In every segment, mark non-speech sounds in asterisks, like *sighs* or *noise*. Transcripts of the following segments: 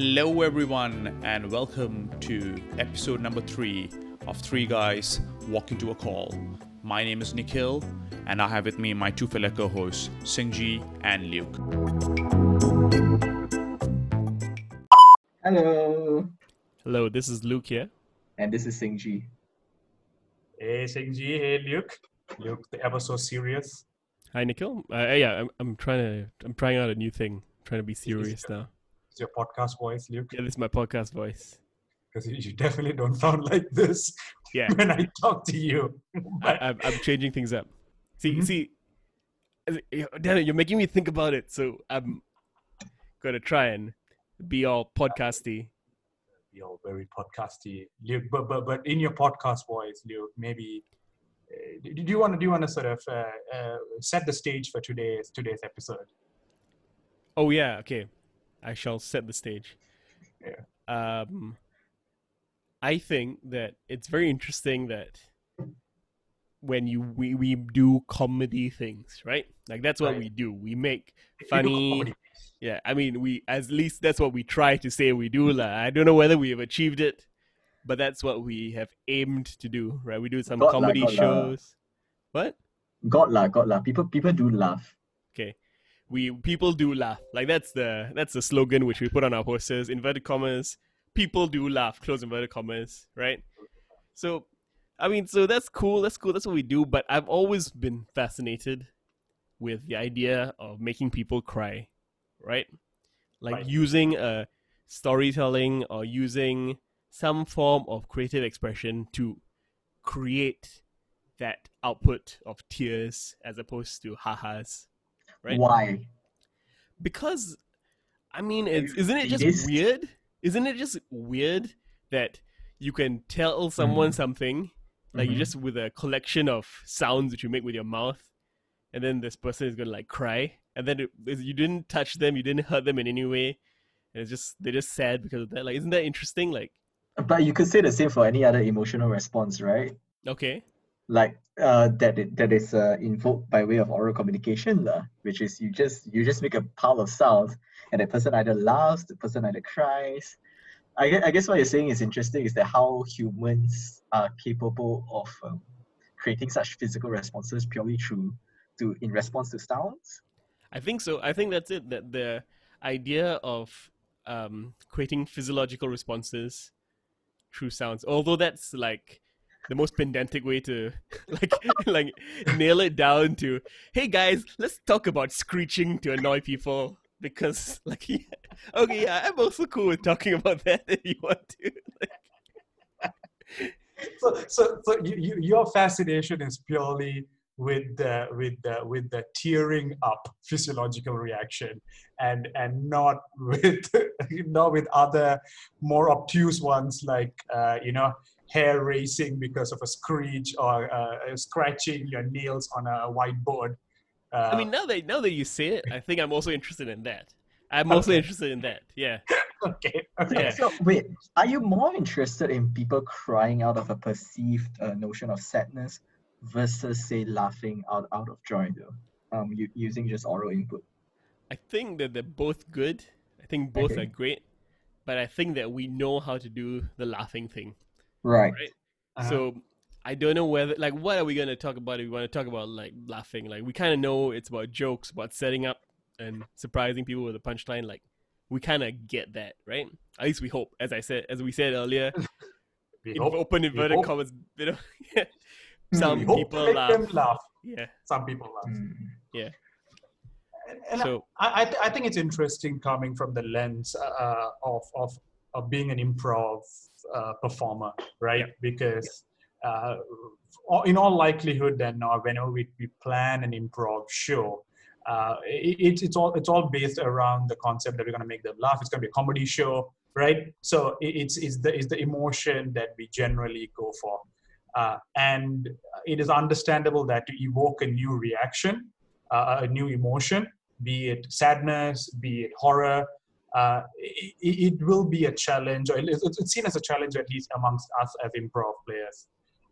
Hello, everyone, and welcome to episode number three of Three Guys Walk Into a Call. My name is Nikhil, and I have with me my two fellow co hosts, Singji and Luke. Hello, Hello, this is Luke here. and this is Singji. Hey Singji, hey Luke. Luke, the ever so serious. Hi, Nikhil. Uh, yeah, I'm, I'm trying to I'm trying out a new thing. trying to be serious *laughs* now. It's your podcast voice, Luke. Yeah, this is my podcast voice. Because you definitely don't sound like this Yeah, when I talk to you. *laughs* I, But I'm, I'm changing things up. See, Mhm. see, Daniel, you're making me think about it. So I'm gonna try and be all podcasty. you're very podcasty, Luke. But but but in your podcast voice, Luke, maybe. Do do you want to do you want to sort of uh, uh, set the stage for today's today's episode? Oh yeah, okay. I shall set the stage. Yeah. Um, I think that it's very interesting that when you we, we do comedy things, right? Like that's what Right. we do. We make funny. Yeah, I mean, we at least that's what we try to say we do. lah. I don't know whether we have achieved it, but that's what we have aimed to do, right? We do some comedy lah. shows. What? God lah, God lah. People, people do laugh. Okay. We people do laugh. Like that's the that's the slogan which we put on our posters, inverted commas. People do laugh, close inverted commas, right? So I mean, so that's cool, that's cool, that's what we do, but I've always been fascinated with the idea of making people cry, right? Like Right. using a storytelling or using some form of creative expression to create that output of tears as opposed to ha-has right? Why? because I mean, it's, isn't it just sadist? weird? Isn't it just weird that you can tell someone something like you Mhm. just with a collection of sounds that you make with your mouth, and then this person is gonna like cry, and then it, you didn't touch them, you didn't hurt them in any way, and it's just they're just sad because of that. Like, isn't that interesting? Like, But you could say the same for any other emotional response, right? okay, Like uh, that it, that is uh, invoked by way of oral communication, lah, which is you just you just make a pile of sounds, and the person either laughs, the person either cries. I guess, I guess what you're saying is interesting is that how humans are capable of um, creating such physical responses purely through to in response to sounds. I think so. I think that's it. That the idea of um, creating physiological responses through sounds, although that's like the most pedantic way to *laughs* like *laughs* like nail it down to, hey guys, let's talk about screeching to annoy people because *laughs* like yeah, okay, yeah, I'm also cool with talking about that if you want to. Like, so so so you, you, your fascination is purely with the with the with the tearing up physiological reaction and and not with not with other more obtuse ones like uh, you know hair racing because of a screech or uh, scratching your nails on a whiteboard uh, I mean, now that now that you say it, I think I'm also interested in that. I'm also Okay. interested in that. Yeah. *laughs* okay okay Yeah. So wait, are you more interested in people crying out of a perceived uh, notion of sadness versus say laughing out, out of joy though? Um, u- using just oral input. I think that they're both good. I think both Okay. are great, but I think that we know how to do the laughing thing. Right. Right. Uh-huh. So I don't know whether like what are we gonna talk about if we want to talk about like laughing. Like we kind of know it's about jokes, about setting up and surprising people with a punchline. Like we kind of get that, right? At least we hope. As I said, as we said earlier, *laughs* we in hope, open inverted hope. commas, you *laughs* know, Hmm, some we hope people to make laugh. them laugh Yeah. some people laugh Mm. And, and So I, I, th- I think it's interesting coming from the lens uh, of, of, of being an improv uh, performer, right? Because uh, in all likelihood, then, uh, whenever we, we plan an improv show, uh, it, it's it's all it's all based around the concept that we're going to make them laugh. It's going to be a comedy show, right? So it, it's it's the is the emotion that we generally go for, uh, and it is understandable that to evoke a new reaction, uh, a new emotion, be it sadness, be it horror, uh, it, it will be a challenge, or it's, seen as a challenge at least amongst us as improv players.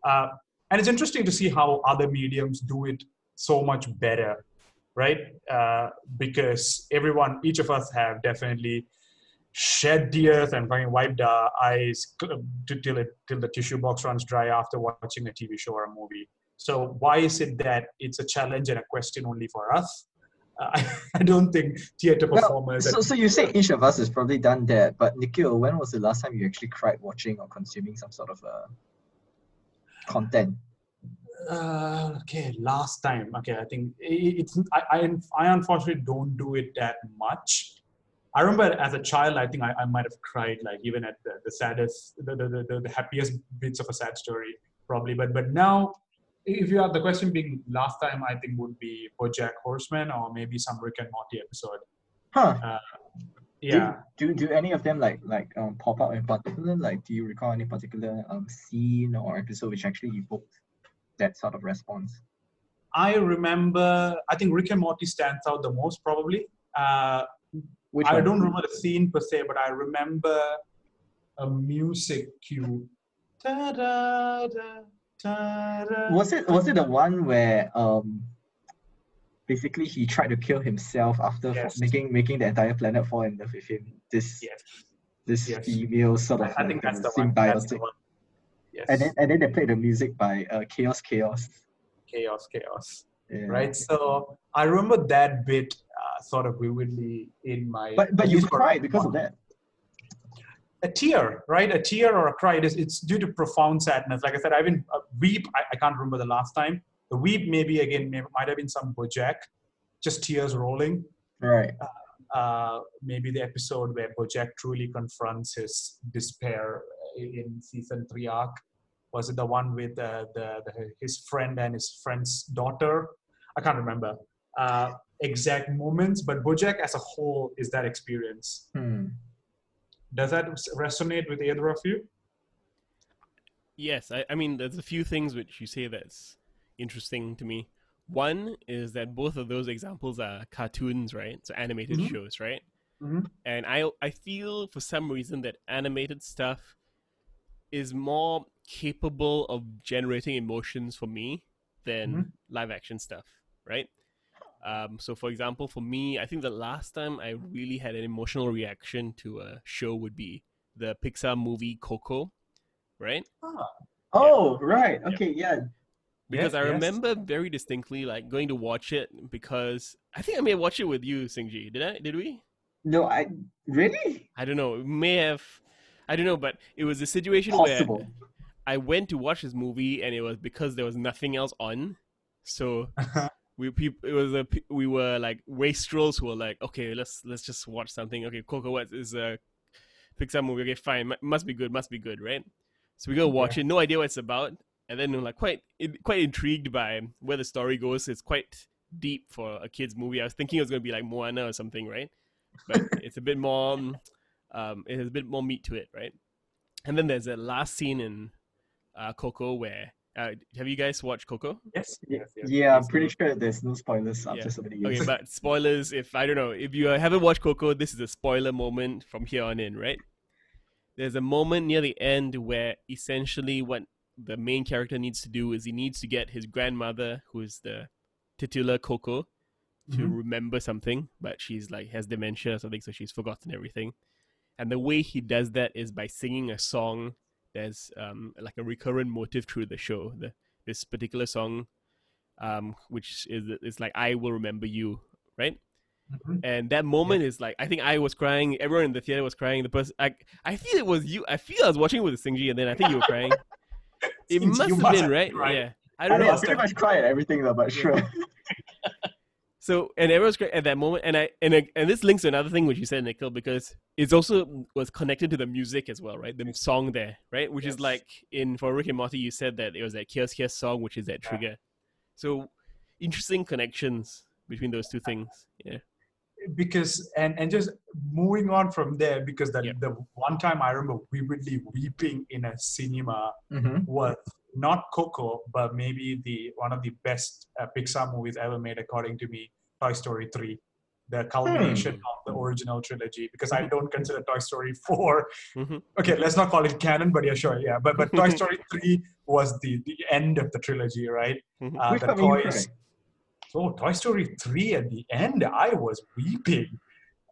Uh, and it's interesting to see how other mediums do it so much better, right? Uh, because everyone, each of us have definitely shed tears and fucking wiped our eyes till it till the tissue box runs dry after watching a TV show or a movie. So why is it that it's a challenge and a question only for us? *laughs* I don't think theater Well, performers. so, so you say each of us has probably done that, but Nikhil, when was the last time you actually cried watching or consuming some sort of uh, content? Uh, okay, last time. Okay, I think it's I, I I unfortunately don't do it that much. I remember as a child, I think I, I might have cried like even at the, the saddest, the, the, the, the happiest bits of a sad story probably. But but now, if you have the question being last time, I think would be BoJack Horseman or maybe some Rick and Morty episode. Huh. Yeah. Do, do do any of them like like um pop up in particular? Like do you recall any particular um scene or episode which actually evoked that sort of response? I remember. I think Rick and Morty stands out the most probably. Uh, Which I one? don't remember the scene per se, but I remember a music cue. Da, da, da, Was it was it the one where um basically he tried to kill himself after Yes. making making the entire planet fall in love with him? This Yes. this Yes. female sort of I I think that's the one. That's the symbiotic. one. Yes. And then and then they played the music by uh, Chaos Chaos. chaos, chaos. Yeah. Right. So I remember that bit uh, sort of vividly in my. But but you cried because of that. A tear, right? A tear or a cry. It is, it's due to profound sadness. Like I said, I've been uh, weep. I, I can't remember the last time. The weep maybe again may, might have been some BoJack, just tears rolling. Right. Uh, maybe the episode where BoJack truly confronts his despair in season three arc. Was it the one with uh, the, the his friend and his friend's daughter? I can't remember uh, exact moments, but BoJack as a whole is that experience. Hmm. Does that resonate with either of you? Yes, I, I mean, there's a few things which you say that's interesting to me. One is that both of those examples are cartoons, right? So animated Mhm. shows, right? Mhm. And I I feel for some reason that animated stuff is more capable of generating emotions for me than Mhm. live action stuff, right? Um, so, for example, for me, I think the last time I really had an emotional reaction to a show would be the Pixar movie Coco, right? Oh right. Yeah. Okay. Yeah. because Yes, I yes. remember very distinctly like going to watch it because I think I may have watched it with you, Singji. Did I? Did we? No. I really I don't know. May have. I don't know, but it was a situation possible. where I went to watch this movie and it was because there was nothing else on. So *laughs* we peop it was a pe- we were like wastrels who were like, okay, let's let's just watch something. Okay, Coco what is a Pixar movie. Okay, fine, mu- must be good, must be good, right? So we go watch it. No idea what it's about, and then we're like quite quite intrigued by where the story goes. It's quite deep for a kids movie. I was thinking it was gonna be like Moana or something, right? But *laughs* it's a bit more, um, it has a bit more meat to it, right? And then there's a last scene in uh, Coco where uh, have you guys watched Coco? Yes. Yeah, yes, yes. yeah, I'm pretty sure there's no spoilers after Yeah. so many years. Okay, but spoilers. If I don't know, if you uh, haven't watched Coco, this is a spoiler moment from here on in, right? There's a moment near the end where essentially what the main character needs to do is he needs to get his grandmother, who is the titular Coco, to Mhm. remember something, but she's like has dementia or something, so she's forgotten everything. And the way he does that is by singing a song. There's um, like a recurrent motive through the show. The this particular song, um, which is is like "I will remember you," right? Mhm. And that moment is like I think I was crying. Everyone in the theater was crying. The person I I feel it was you. I feel I was watching with Singji, and then I think you were crying. *laughs* It must have must been have right. been right. Yeah, I I, don't mean, know. I pretty much cry at everything though, but sure. *laughs* So and everyone's crying at that moment, and I and I, and this links to another thing which you said, Nikhil, because it's also was connected to the music as well, right? The song there, right? Which is like in for Rick and Morty, you said that it was that Chaos Chaos song, which is that Yeah. trigger. So interesting connections between those two things. Yeah. because and and just moving on from there because the, Yeah. the one time i remember vividly weeping in a cinema Mhm. was not coco but maybe the one of the best uh, pixar movies ever made according to me toy story 3 the culmination of the original trilogy because i don't consider toy story 4 Mhm. okay let's not call it canon but yeah sure yeah but but toy *laughs* story 3 was the the end of the trilogy right Mhm. uh, the one made you toys cry? so toy story 3 at the end i was weeping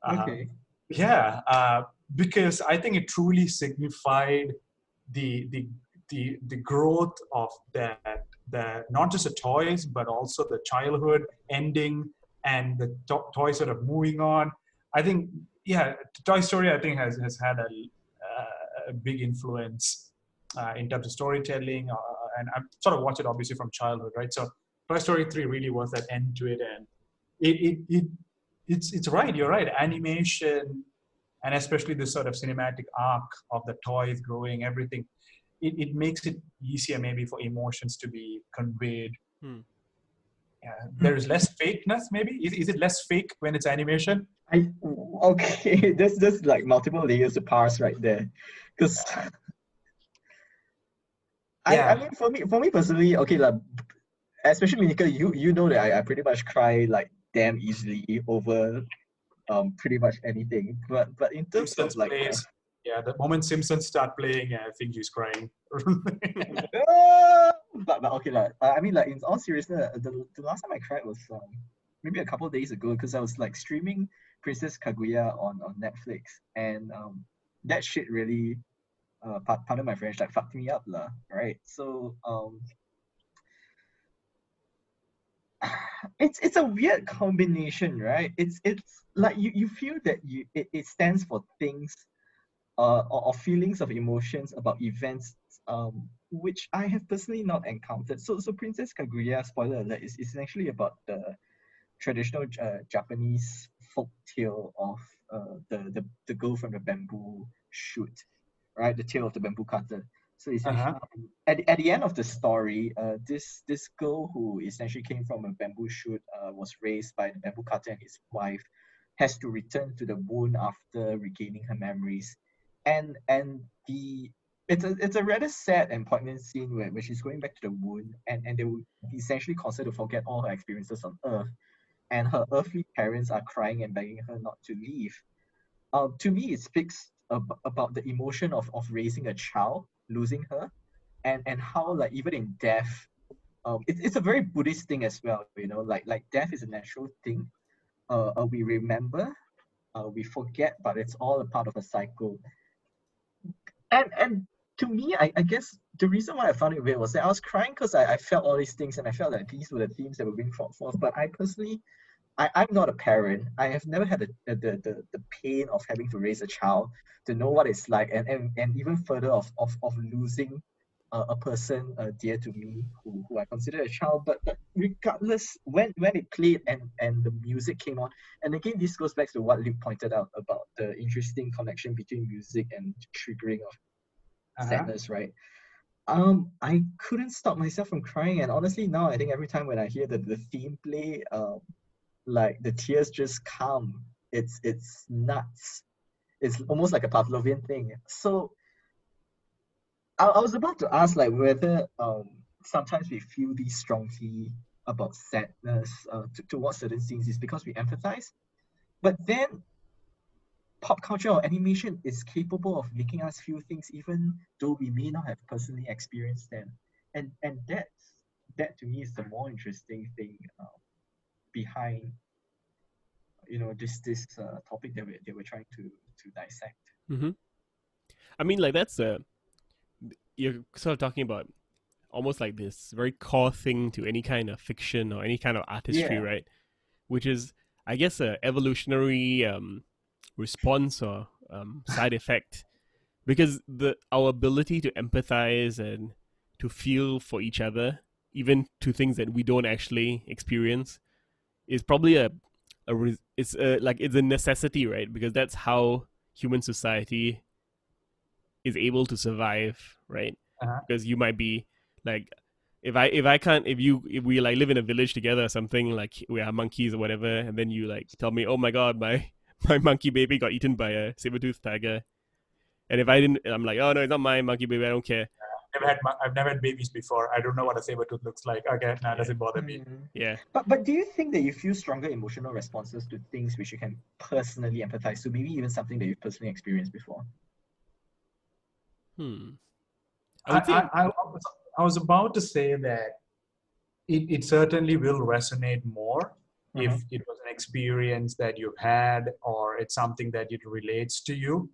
uh, Okay. yeah, uh, because I think it truly signified the the the the growth of that the not just the toys but also the childhood ending and the to- toy sort of moving on. I think yeah, Toy Story I think has has had a, uh, a big influence uh, in terms of storytelling, uh, and I've sort of watched it obviously from childhood, right? So Toy Story three really was that end to it, and it it, it it's it's right. You're right. Animation and especially the sort of cinematic arc of the toys growing, everything. It, it makes it easier maybe for emotions to be conveyed. Hmm. Yeah, there is less fakeness maybe? Is, is it less fake when it's animation? I okay, *laughs* there's just like multiple layers to parse right there, because I, I mean for me for me personally, okay, like especially Minika, you you know that I, I pretty much cry like damn easily over um pretty much anything. But but in terms Simpsons of like uh, yeah the moment simpsons start playing i think he's crying. *laughs* *laughs* Ah, but, but okay, like, I mean, like in all seriousness, uh, the, the last time I cried was um, maybe a couple days ago because I was like streaming Princess Kaguya on, on Netflix, and um, that shit really, uh, pa- pardon my French, like fucked me up, lah. Right? So um, *sighs* it's it's a weird combination, right? It's it's like you, you feel that you it, it stands for things uh, or, or feelings of emotions about events um, which I have personally not encountered. So, so Princess Kaguya, spoiler alert, is, is actually about the traditional uh, Japanese folk tale of uh, the, the, the girl from the bamboo shoot, right? The tale of the bamboo cutter. So essentially, Uh-huh. at, at the end of the story, uh, this this girl who essentially came from a bamboo shoot uh, was raised by the bamboo cutter and his wife, has to return to the wound after regaining her memories and and the it's a it's a rather sad and poignant scene where, where she's going back to the wound and and they will essentially cause her to forget all her experiences on earth and her earthly parents are crying and begging her not to leave. Um, to me it speaks ab- about the emotion of, of raising a child losing her and and how like even in death um, it's, it's a very buddhist thing as well you know like like death is a natural thing. Uh, uh, we remember uh, we forget but it's all a part of a cycle. And and to me I, I guess the reason why I found it weird was that I was crying because I, I felt all these things and I felt that these were the themes that were being fought forth. But I personally, I, I'm not a parent. I have never had the, the, the, the, pain of having to raise a child to know what it's like and, and, and even further of, of, of losing a, a person uh, dear to me who, who I consider a child. But, but regardless, when, when it played and, and the music came on, and again, this goes back to what Luke pointed out about the interesting connection between music and triggering of Uh-huh. sadness, right? Um, I couldn't stop myself from crying, and honestly, now I think every time when I hear the, the theme play, um, like the tears just come. It's it's nuts. It's almost like a Pavlovian thing. So I, I was about to ask like whether um sometimes we feel these strongly about sadness uh, to, towards certain things is because we empathize, but then pop culture or animation is capable of making us feel things even though we may not have personally experienced them and and that's that to me is the more interesting thing uh, behind you know this this uh, topic that we're, that we're trying to to dissect Mm-hmm. I mean, like that's a you're sort of talking about almost like this very core thing to any kind of fiction or any kind of artistry, Yeah. right? Which is, I guess, a evolutionary um, response or um, side effect, because the our ability to empathize and to feel for each other, even to things that we don't actually experience, is probably a a res- it's a, like it's a necessity, right? Because that's how human society is able to survive, right? Uh-huh. Because you might be like, if I if I can't if you if we like live in a village together or something like we are monkeys or whatever, and then you like tell me, oh my god, my my monkey baby got eaten by a saber tooth tiger, and if I didn't, I'm like, oh no, it's not my monkey baby, I don't care. never had I've never had babies before. I don't know what a saber tooth looks like. Okay, nah, doesn't bother me. Yeah, but but do you think that you feel stronger emotional responses to things which you can personally empathize to maybe even something that you've personally experienced before hmm. I I, would I, I, was, I was about to say that it, it certainly will resonate more if it was an experience that you've had or it's something that it relates to you.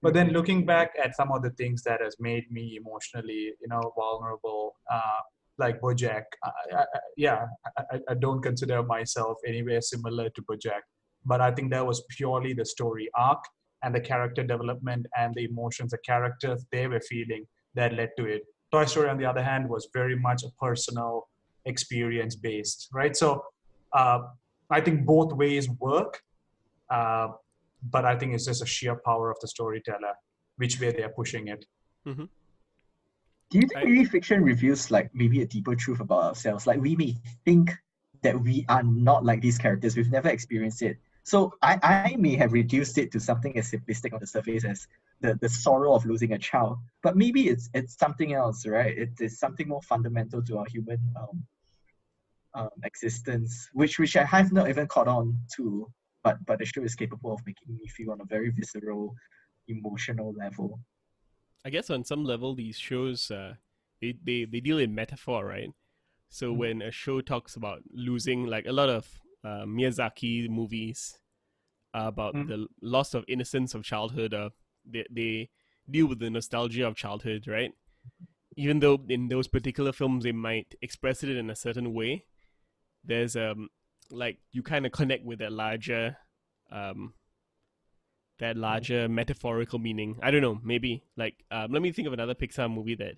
But then looking back at some of the things that has made me emotionally, you know, vulnerable, uh, like Bojack, I, I, yeah, I, I don't consider myself anywhere similar to Bojack, but I think that was purely the story arc and the character development and the emotions, the characters they were feeling that led to it. Toy Story, on the other hand, was very much a personal experience based, right? So uh, I think both ways work. Uh, but I think it's just a sheer power of the storyteller, which way they are pushing it. Mm-hmm. Do you think I- maybe fiction reveals like maybe a deeper truth about ourselves? Like we may think that we are not like these characters. We've never experienced it. So I, I may have reduced it to something as simplistic on the surface as the, the sorrow of losing a child. But maybe it's it's something else, right? It is something more fundamental to our human um, um, existence, which which I have not even caught on to, but but the show is capable of making me feel on a very visceral, emotional level. I guess on some level, these shows uh, they, they they deal in metaphor, right? So Mhm. when a show talks about losing, like a lot of uh, Miyazaki movies about Mhm. the loss of innocence of childhood, uh, they they deal with the nostalgia of childhood, right? Even though in those particular films they might express it in a certain way, there's um like you kind of connect with that larger um that larger metaphorical meaning. I don't know, maybe like um, let me think of another Pixar movie that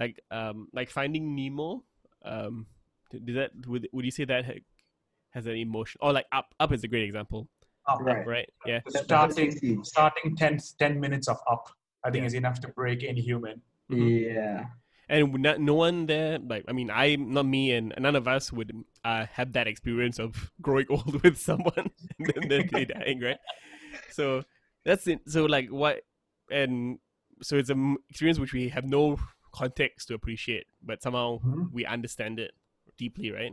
like um like Finding Nemo. Um, d- did that would would you say that has an emotion? Or like Up Up is a great example, Up, Right. right? Yeah, starting starting 10, 10 minutes of Up, I think Yeah. is enough to break any human. Mhm. Yeah. And not, no one there like I mean I not me and none of us would uh, have that experience of growing *laughs* old with someone *laughs* and then, they *laughs* dying right? So that's it. So like what and so it's an experience which we have no context to appreciate but somehow Mhm. we understand it deeply right?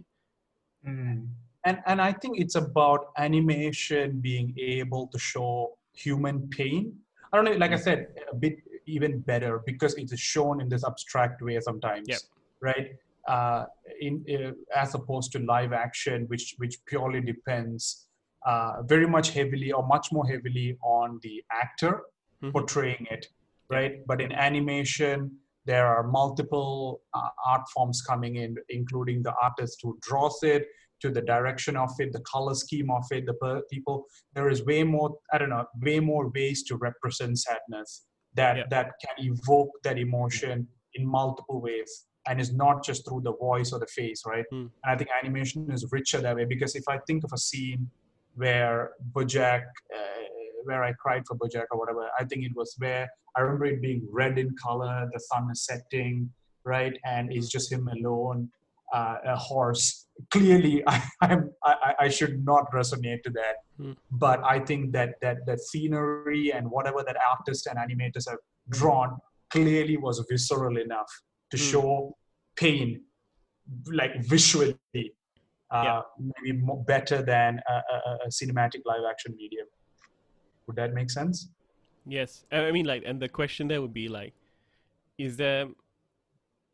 Mm. and and i think it's about animation being able to show human pain. I don't know like i said a bit even better because it is shown in this abstract way sometimes Yep. right? Uh, in uh, as opposed to live action which which purely depends uh, very much heavily or much more heavily on the actor Mhm. portraying it right? But in animation there are multiple uh, art forms coming in including the artist who draws it to the direction of it the color scheme of it the per- people. There is way more i don't know way more ways to represent sadness that Yeah. that can evoke that emotion in multiple ways and it's not just through the voice or the face right Hmm. and i think animation is richer that way because if i think of a scene where Bojack, uh, where I cried for Bojack or whatever. I think it was where I remember it being red in color, the sun is setting, right, and it's just him alone, uh, a horse. Clearly, *laughs* I, I'm, I, I should not resonate to that, Hmm. but I think that that that scenery and whatever that artists and animators have drawn clearly was visceral enough to Hmm. show pain, like visually uh, Yeah. maybe more, better than a, a, a cinematic live action medium. Would that make sense? yes I I mean like and the question there would be like is there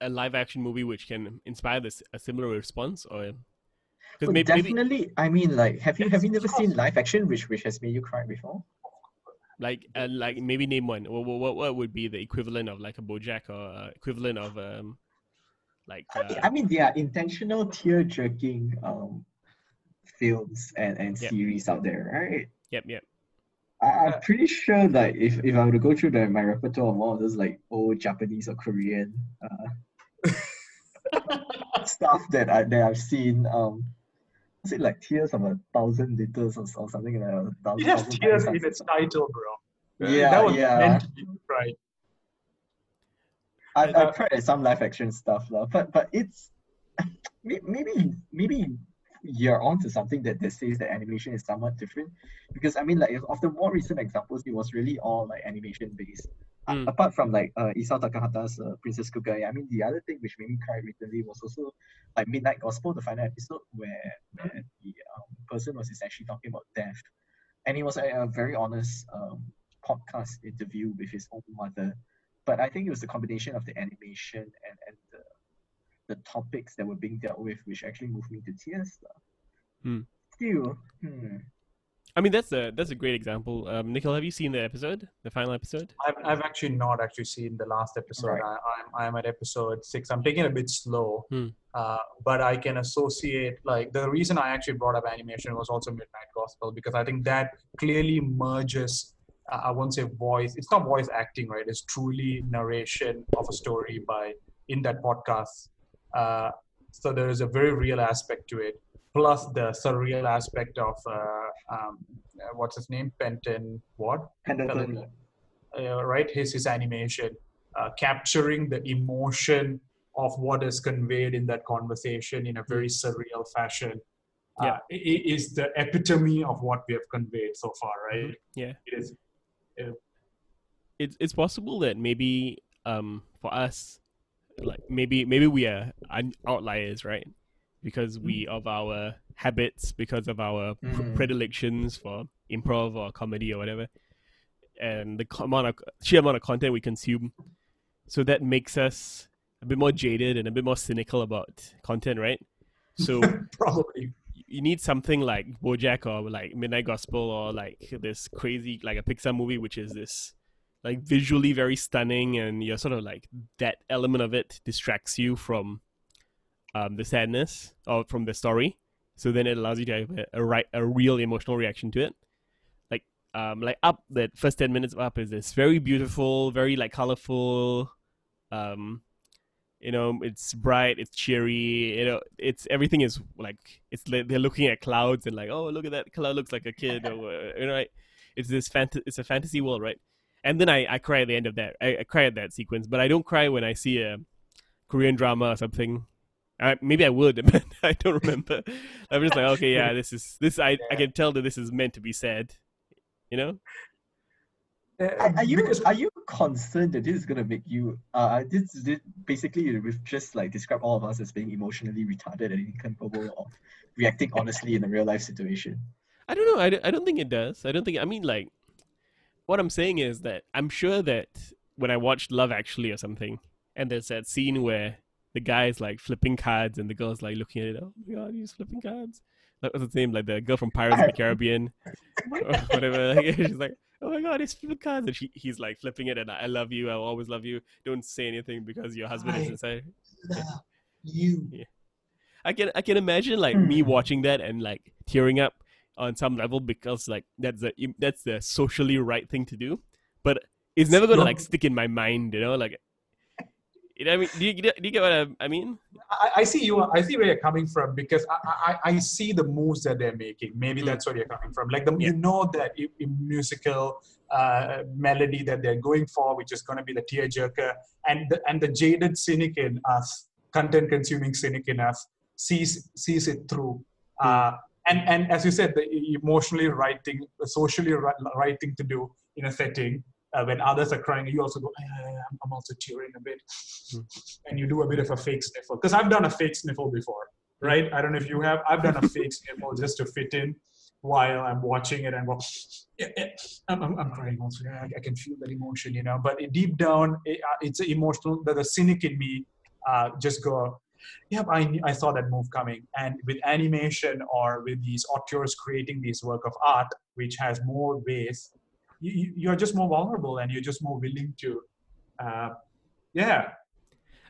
a live action movie which can inspire this a similar response or because Well, maybe, maybe definitely. I mean, like, have you have you never seen live action which which has made you cry before? like uh, like maybe name one what, what what would be the equivalent of like a bojack or uh, equivalent of um like I mean, uh, I mean, there are intentional tear jerking um films and, and Yep. series out there, right? yep yep I, I'm pretty sure that if, if I were to go through the, my repertoire of all of those like old Japanese or Korean uh, *laughs* stuff that I that I've seen, um, is it like Tears of a Thousand Liters or, or something like that? Thousand, It has tears Liters. in its title, bro. Uh, Yeah, that was yeah. meant to be right. I've, Uh, I've tried at some live action stuff, lah, but but it's *laughs* maybe maybe you're onto something that, that says that animation is somewhat different because I mean like of the more recent examples, it was really all like animation based. Mm. apart from like uh, Isao Takahata's uh, Princess Kaguya, I mean the other thing which made me cry recently was also like Midnight Gospel, the final episode where, where the um, person was essentially talking about death, and it was a, a very honest um, podcast interview with his own mother but I think it was the combination of the animation and, and the the topics that were being dealt with which actually moved me to tears. Hmm. Still, hmm. I mean, that's a that's a great example. Um, Nikhil, have you seen the episode, the final episode? I've, I've actually not actually seen the last episode. Right. I, I'm, I'm at episode six. I'm taking it a bit slow, Hmm. uh, but I can associate like the reason I actually brought up animation was also Midnight Gospel because I think that clearly merges. Uh, I won't say voice. It's not voice acting, right? It's truly narration of a story by in that podcast. Uh, so there is a very real aspect to it, plus the surreal aspect of uh, um, uh, what's his name, Penton Ward? Pendleton. uh, right? His his animation uh, capturing the emotion of what is conveyed in that conversation in a very surreal fashion uh, Yeah. i- i- is the epitome of what we have conveyed so far right? Yeah. it is it's it's possible that maybe um for us like maybe maybe we are outliers right because we of our habits because of our pr- Mm. predilections for improv or comedy or whatever and the amount of sheer amount of content we consume. So that makes us a bit more jaded and a bit more cynical about content right? So *laughs* probably. you need something like Bojack or like Midnight Gospel or like this crazy like a Pixar movie which is this like visually very stunning and you're sort of like that element of it distracts you from um, the sadness or from the story. So then it allows you to have a, a right a real emotional reaction to it. Like um like up that first 10 minutes of up is this very beautiful very like colorful um you know it's bright it's cheery you know it's everything is like it's they're looking at clouds and like oh look at that cloud looks like a kid or you know right it's this fant- it's a fantasy world right? And then I, I cry at the end of that I, I cry at that sequence but I don't cry when I see a Korean drama or something uh, maybe I would *laughs* but I don't remember I'm just like okay yeah *laughs* this is this I, I can tell that this is meant to be sad you know Are, are you because are you concerned that this is gonna make you uh this, this basically we've just like described all of us as being emotionally retarded and incapable of reacting honestly in a real life situation. I don't know. I I don't think it does. I don't think. I mean, like, what I'm saying is that I'm sure that when I watched Love Actually or something, and there's that scene where the guy's like flipping cards and the girl's like looking at it. Oh my god, he's flipping cards. That was the name, like the girl from Pirates of the *laughs* Caribbean, or *laughs* whatever. Like, *laughs* she's like, oh my god, he's flipping cards, and she, he's like flipping it, and I love you. I'll always love you. Don't say anything because your husband is I- inside. love you I can I can imagine like me Hmm. watching that and like tearing up on some level because like that's the that's the socially right thing to do, but it's never gonna like stick in my mind, you know. Like, you know, I mean, do you, do you get what I, I mean? I, I see you. I see where you're coming from because I, I, I see the moves that they're making. Maybe Mm. that's where you're coming from. Like the, Yeah. you know that musical uh, melody that they're going for, which is going to be the tearjerker, and the, and the jaded cynic in us, content consuming cynic in us, sees sees it through. Uh, and and as you said, the emotionally right thing, the socially right, right thing to do in a setting. Uh, when others are crying, you also go, "Ah, yeah, yeah, yeah, I'm- also tearing a bit and you do a bit of a fake sniffle. Because I've done a fake sniffle before, right? I don't know if you have. I've done a fake *laughs* sniffle just to fit in while I'm watching it and go, yeah, yeah, I'm, I'm, I'm crying also. Yeah, I, I can feel that emotion, you know. But deep down, it, uh, it's emotional. The, the cynic in me uh, just go, yeah, I, I saw that move coming. And with animation or with these auteurs creating this work of art, which has more ways, you, you- you're just more vulnerable and you're just more willing to, uh, yeah,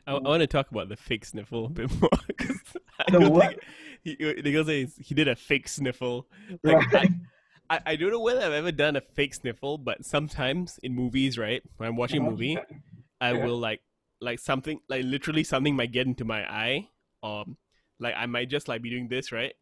I, I want to talk about the fake sniffle a bit *laughs* more. 'cause I The don't what? think he, girl says he did a fake sniffle. Like, Right. I, I don't know whether I've ever done a fake sniffle, but sometimes in movies, right, when I'm watching a Uh-huh. movie, I Yeah. will like like something like literally something might get into my eye, or like I might just like be doing this, right?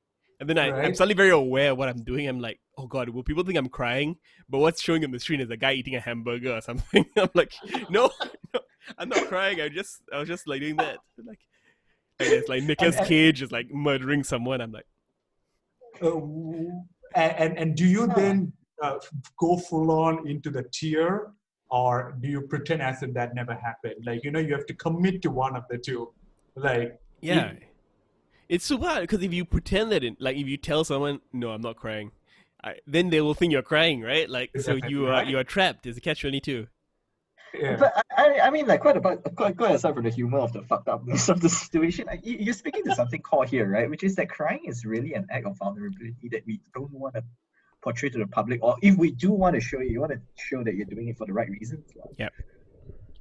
And then I, I'm suddenly very aware of what I'm doing. I'm like, oh god, will people think I'm crying? But what's showing on the screen is a guy eating a hamburger or *laughs* something. I'm like, *laughs* no, no, I'm not crying. I just I was just like doing that. Like, like it's like Nicolas and- Cage is like murdering someone. I'm like, uh, and, and and do you then uh, go full on into the tier or do you pretend as if that never happened like you know you have to commit to one of the two like yeah. It's super hard because if you pretend that, it, like, if you tell someone, "No, I'm not crying," I, then they will think you're crying, right? Like, so you are right. you are trapped. It's a catch twenty two. yeah. But I, I, I mean, like, quite about quite, quite aside from the humor of the fucked upness of the *laughs* situation, like, you, you're speaking to something core here, right? Which is that crying is really an act of vulnerability that we don't want to portray to the public, or if we do want to show you, you want to show that you're doing it for the right reasons. Yep.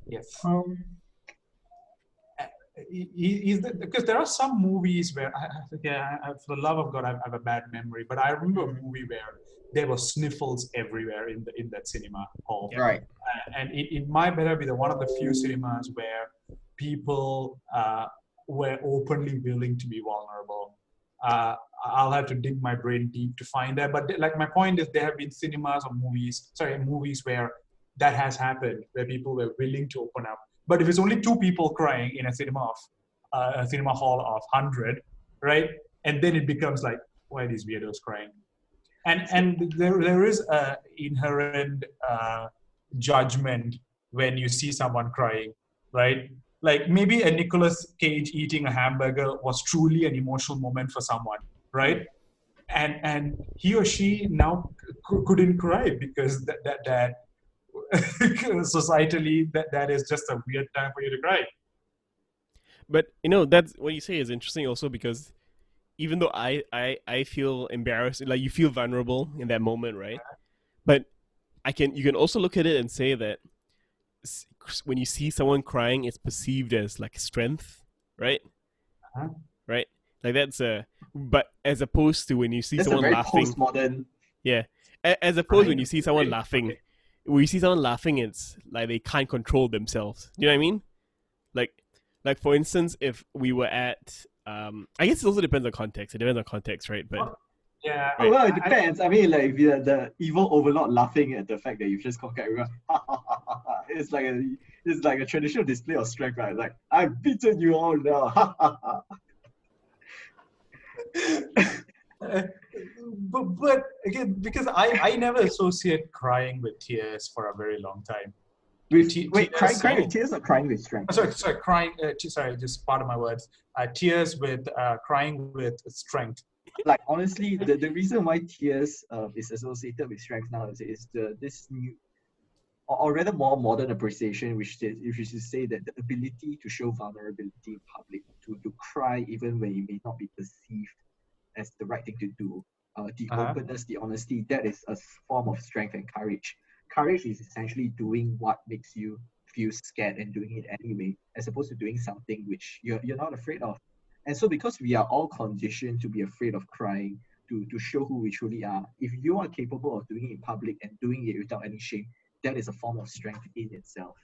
Yes. Um, is that, because there are some movies where I, yeah, I, for the love of God, I have a bad memory, but I remember a movie where there were sniffles everywhere in the in that cinema hall. right. Uh, and it, it might better be the one of the few cinemas where people uh, were openly willing to be vulnerable. Uh, I'll have to dig my brain deep to find that. But like my point is, there have been cinemas or movies, sorry, movies where that has happened, where people were willing to open up. But if it's only two people crying in a cinema of uh, a cinema hall of hundred, right? And then it becomes like, why are these weirdos crying? And and there there is a inherent uh, judgment when you see someone crying, right? Like maybe a Nicolas Cage eating a hamburger was truly an emotional moment for someone, right? And and he or she now c- couldn't cry because that that, that *laughs* societally that, that is just a weird time for you to cry. But you know that's what you say is interesting also because even though I I I feel embarrassed, like you feel vulnerable in that moment, right? But I can you can also look at it and say that when you see someone crying, it's perceived as like strength, right? Uh-huh. Right. Like that's a but as opposed to when you see That's a someone very laughing, postmodern. yeah. As opposed when you see someone laughing, Okay. When you see someone laughing, it's like they can't control themselves. Do you know what I mean? Like, like for instance, if we were at, um, I guess it also depends on context. It depends on context, right? But Yeah. Oh, well, it I- I- depends. I, mean, like if the evil overlord laughing at the fact that you've just conquered everyone, *laughs* it's like a it's like a traditional display of strength, right? Like I've beaten you all now. *laughs* *laughs* Uh, *laughs* but, but again, because I, I never associate crying with tears for a very long time. with wait, tears, crying, crying oh. with tears or crying with strength? Uh, Sorry, sorry, crying. Uh, t- sorry, just part of my words. Uh, tears with uh, crying with strength. like honestly, the, the reason why tears uh, is associated with strength now is, is the this new or, or rather more modern appreciation, which says which is to say that the ability to show vulnerability in public, to, to cry even when you may not be perceived as the right thing to do, uh, the Uh-huh. openness, the honesty, that is a form of strength and courage. Courage is essentially doing what makes you feel scared and doing it anyway, as opposed to doing something which you're, you're not afraid of. And so, because we are all conditioned to be afraid of crying, to, to show who we truly are, if you are capable of doing it in public and doing it without any shame, that is a form of strength in itself.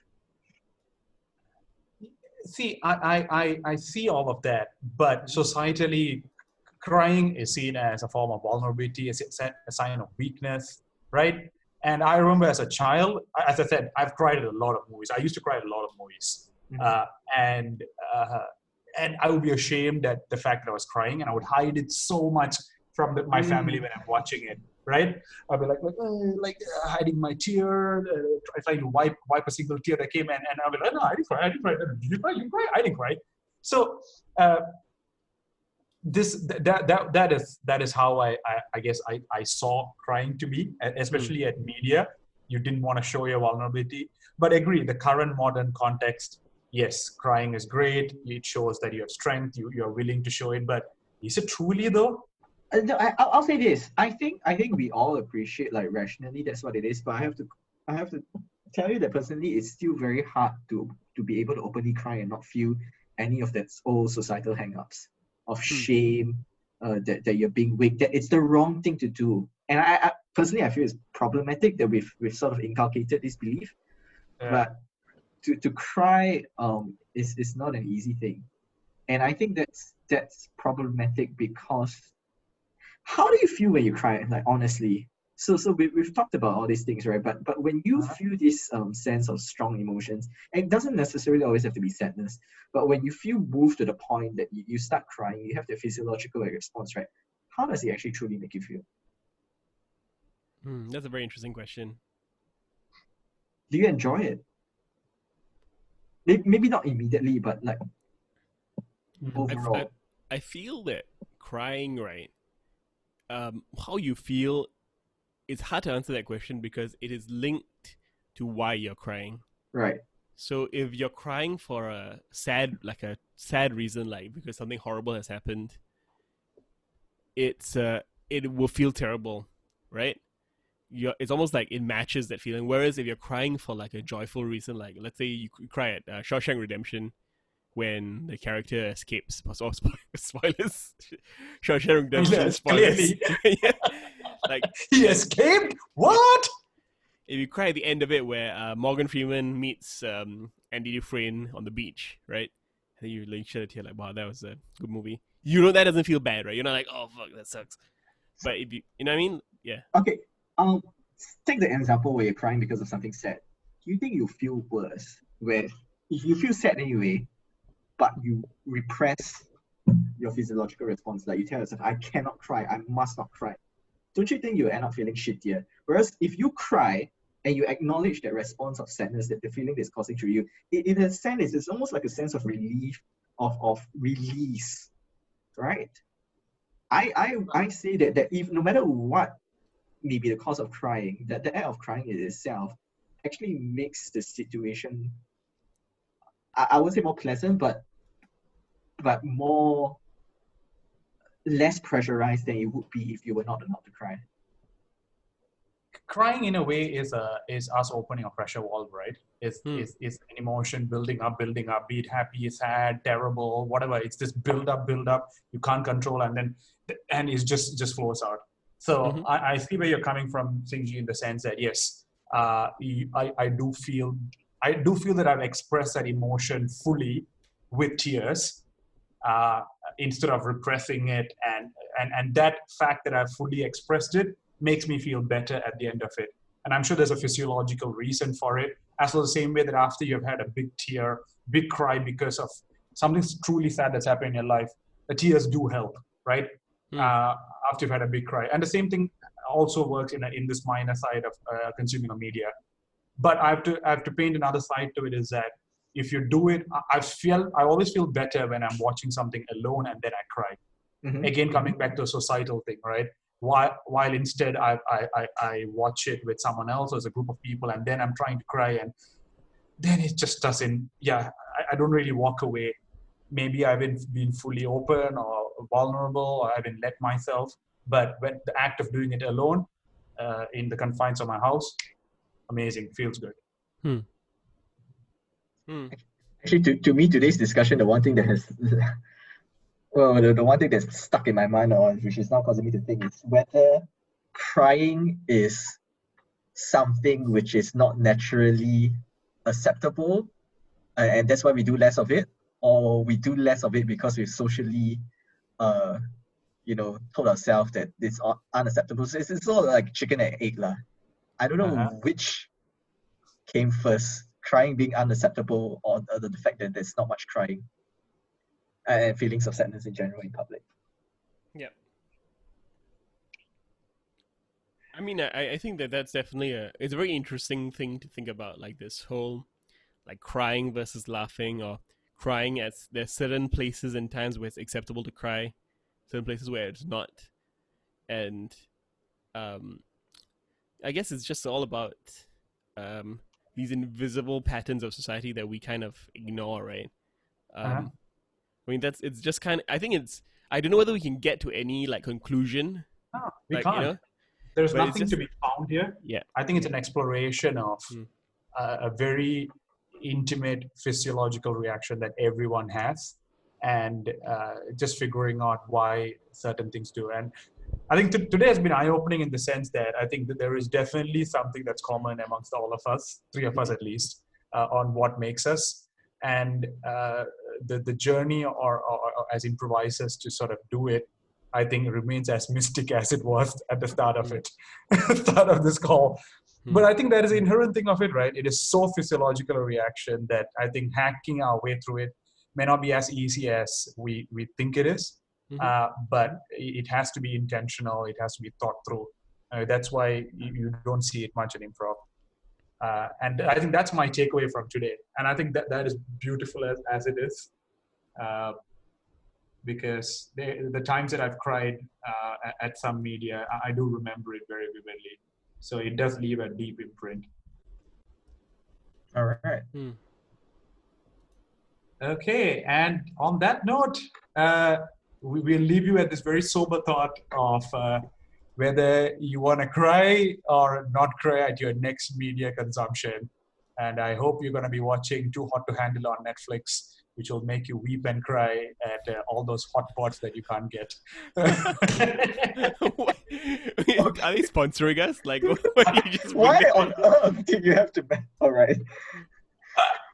See, I, I, I, I see all of that, but societally, crying is seen as a form of vulnerability, a sign of weakness, right? And I remember as a child, as I said, I've cried at a lot of movies. I used to cry at a lot of movies, Mhm. uh, and uh, and I would be ashamed at the fact that I was crying, and I would hide it so much from the, my family when I'm watching it. Right? I'd be like, like, uh, like uh, hiding my tear, uh, trying to wipe wipe a single tear that came, and, and I'll be like, no, I didn't cry, I didn't cry. Did you cry? You cry? I didn't cry. So. This that that that is that is how I I, I guess I, I saw crying to be, especially at media. You didn't want to show your vulnerability, but agree the current modern context. Yes, crying is great. It shows that you have strength. You you are willing to show it. But is it truly though? Uh, no, I, I'll, I'll say this. I think I think we all appreciate like rationally that's what it is. But I have to I have to tell you that personally, it's still very hard to to be able to openly cry and not feel any of that old societal hang-ups of shame, uh, that, that you're being weak. That it's the wrong thing to do. And I, I personally I feel it's problematic that we've we've sort of inculcated this belief. Yeah. But to, to cry um is, is not an easy thing. And I think that's that's problematic because how do you feel when you cry? Like honestly. So so we, we've talked about all these things, right? But but when you Uh-huh. feel this um sense of strong emotions, and it doesn't necessarily always have to be sadness, but when you feel moved to the point that you, you start crying, you have the physiological response, right? How does it actually truly make you feel? hmm, that's a very interesting question. Do you enjoy it? May- Maybe not immediately, but like I, overall. I, I feel that crying, right? Um, how you feel, it's hard to answer that question because it is linked to why you're crying. Right. So if you're crying for a sad, like a sad reason, like because something horrible has happened, it's uh, it will feel terrible, right? you're, it's almost like it matches that feeling. Whereas if you're crying for like a joyful reason, like let's say you cry at uh, Shawshank Redemption when the character escapes. *laughs* Oh, spoilers! *laughs* Shawshank Redemption spoilers. *laughs* yeah. Like *laughs* he escaped. What? If you cry at the end of it, where uh, Morgan Freeman meets um, Andy Dufresne on the beach, right? And you like shed a tear, like, "Wow, that was a good movie." You know that doesn't feel bad, right? You're not like, "Oh fuck, that sucks." But if you, you know what I mean? Yeah. Okay. Um, take the example where you're crying because of something sad. Do you think you feel worse where if you feel sad anyway, but you repress your physiological response, like you tell yourself, "I cannot cry. I must not cry." Don't you think you end up feeling shittier? Whereas if you cry and you acknowledge that response of sadness, that the feeling that's causing to you, it, in a sense, it's almost like a sense of relief, of, of release, right? I, I, I say that, that if no matter what may be the cause of crying, that the act of crying in itself actually makes the situation, I, I would say more pleasant, but but more less pressurized than it would be if you were not allowed to cry. Crying in a way is a is us opening a pressure valve right? Is hmm. is is an emotion building up building up be it happy sad terrible whatever. It's this build up build up. You can't control and then and it just just flows out. So mm-hmm. I, I see where you're coming from Singji in the sense that yes uh, I, I do feel I do feel that I've expressed that emotion fully with tears uh, instead of repressing it and, and and that fact that I've fully expressed it makes me feel better at the end of it. And I'm sure there's a physiological reason for it. As well, the same way that after you've had a big tear, big cry because of something truly sad that's happened in your life, the tears do help, right? Mm. Uh, after you've had a big cry. And the same thing also works in, a, in this minor side of uh, consuming media. But I have to I have to paint another side to it is that if you do it, I feel I always feel better when I'm watching something alone and then I cry. Mm-hmm. Again, coming back to a societal thing, right? while, while instead I, I, I watch it with someone else or as a group of people and then I'm trying to cry and then it just doesn't yeah I, I don't really walk away maybe I haven't been fully open or vulnerable or I haven't let myself but when the act of doing it alone uh, in the confines of my house amazing feels good hmm. Hmm. actually to, to me today's discussion the one thing that has *laughs* well, the, the one thing that's stuck in my mind, or which is now causing me to think, is whether crying is something which is not naturally acceptable, and that's why we do less of it, or we do less of it because we've socially, uh, you know, told ourselves that it's unacceptable. So it's, it's all like chicken and egg, lah. I don't know uh-huh. which came first, crying being unacceptable, or the, the fact that there's not much crying and feelings of sadness in general in public. Yeah. I mean, I, I think that that's definitely a it's a very interesting thing to think about, like this whole like crying versus laughing, or crying at there's certain places and times where it's acceptable to cry, certain places where it's not, and um, I guess it's just all about um these invisible patterns of society that we kind of ignore, right? Um, uh-huh. I mean, that's it's just kind of. I think it's. I don't know whether we can get to any like conclusion. No, we like, can't. You know? There's but nothing just, to be found here. Yeah, I think it's an exploration of mm. uh, a very intimate physiological reaction that everyone has, and uh, just figuring out why certain things do. And I think t- today has been eye-opening in the sense that I think that there is definitely something that's common amongst all of us, three of us at least, uh, on what makes us. And uh, the, the journey or, or, or, as improvisers to sort of do it i think remains as mystic *laughs* as it was at the start of it *laughs* start of this call hmm. but i think that is the inherent thing of it right it is so physiological a reaction that i think hacking our way through it may not be as easy as we we think it is, mm-hmm. uh, but it has to be intentional it has to be thought through uh, that's why you, you don't see it much in improv uh, and I think that's my takeaway from today. And I think that that is beautiful as, as it is. Uh, because they, the times that I've cried uh, at some media, I do remember it very vividly. So it does leave a deep imprint. All right. Hmm. Okay, and on that note, uh, we will leave you at this very sober thought of uh, whether you want to cry or not cry at your next media consumption. And I hope you're going to be watching Too Hot to Handle on Netflix, which will make you weep and cry at uh, all those hot pots that you can't get. *laughs* Are they sponsoring us? Like, *laughs* what, you just Why bring on earth do you have to? All right.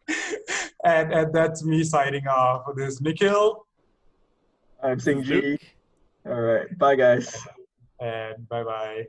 *laughs* and, and that's me signing off. This is Nikhil, I'm Ji. Luke? All right. Bye, guys. and bye bye.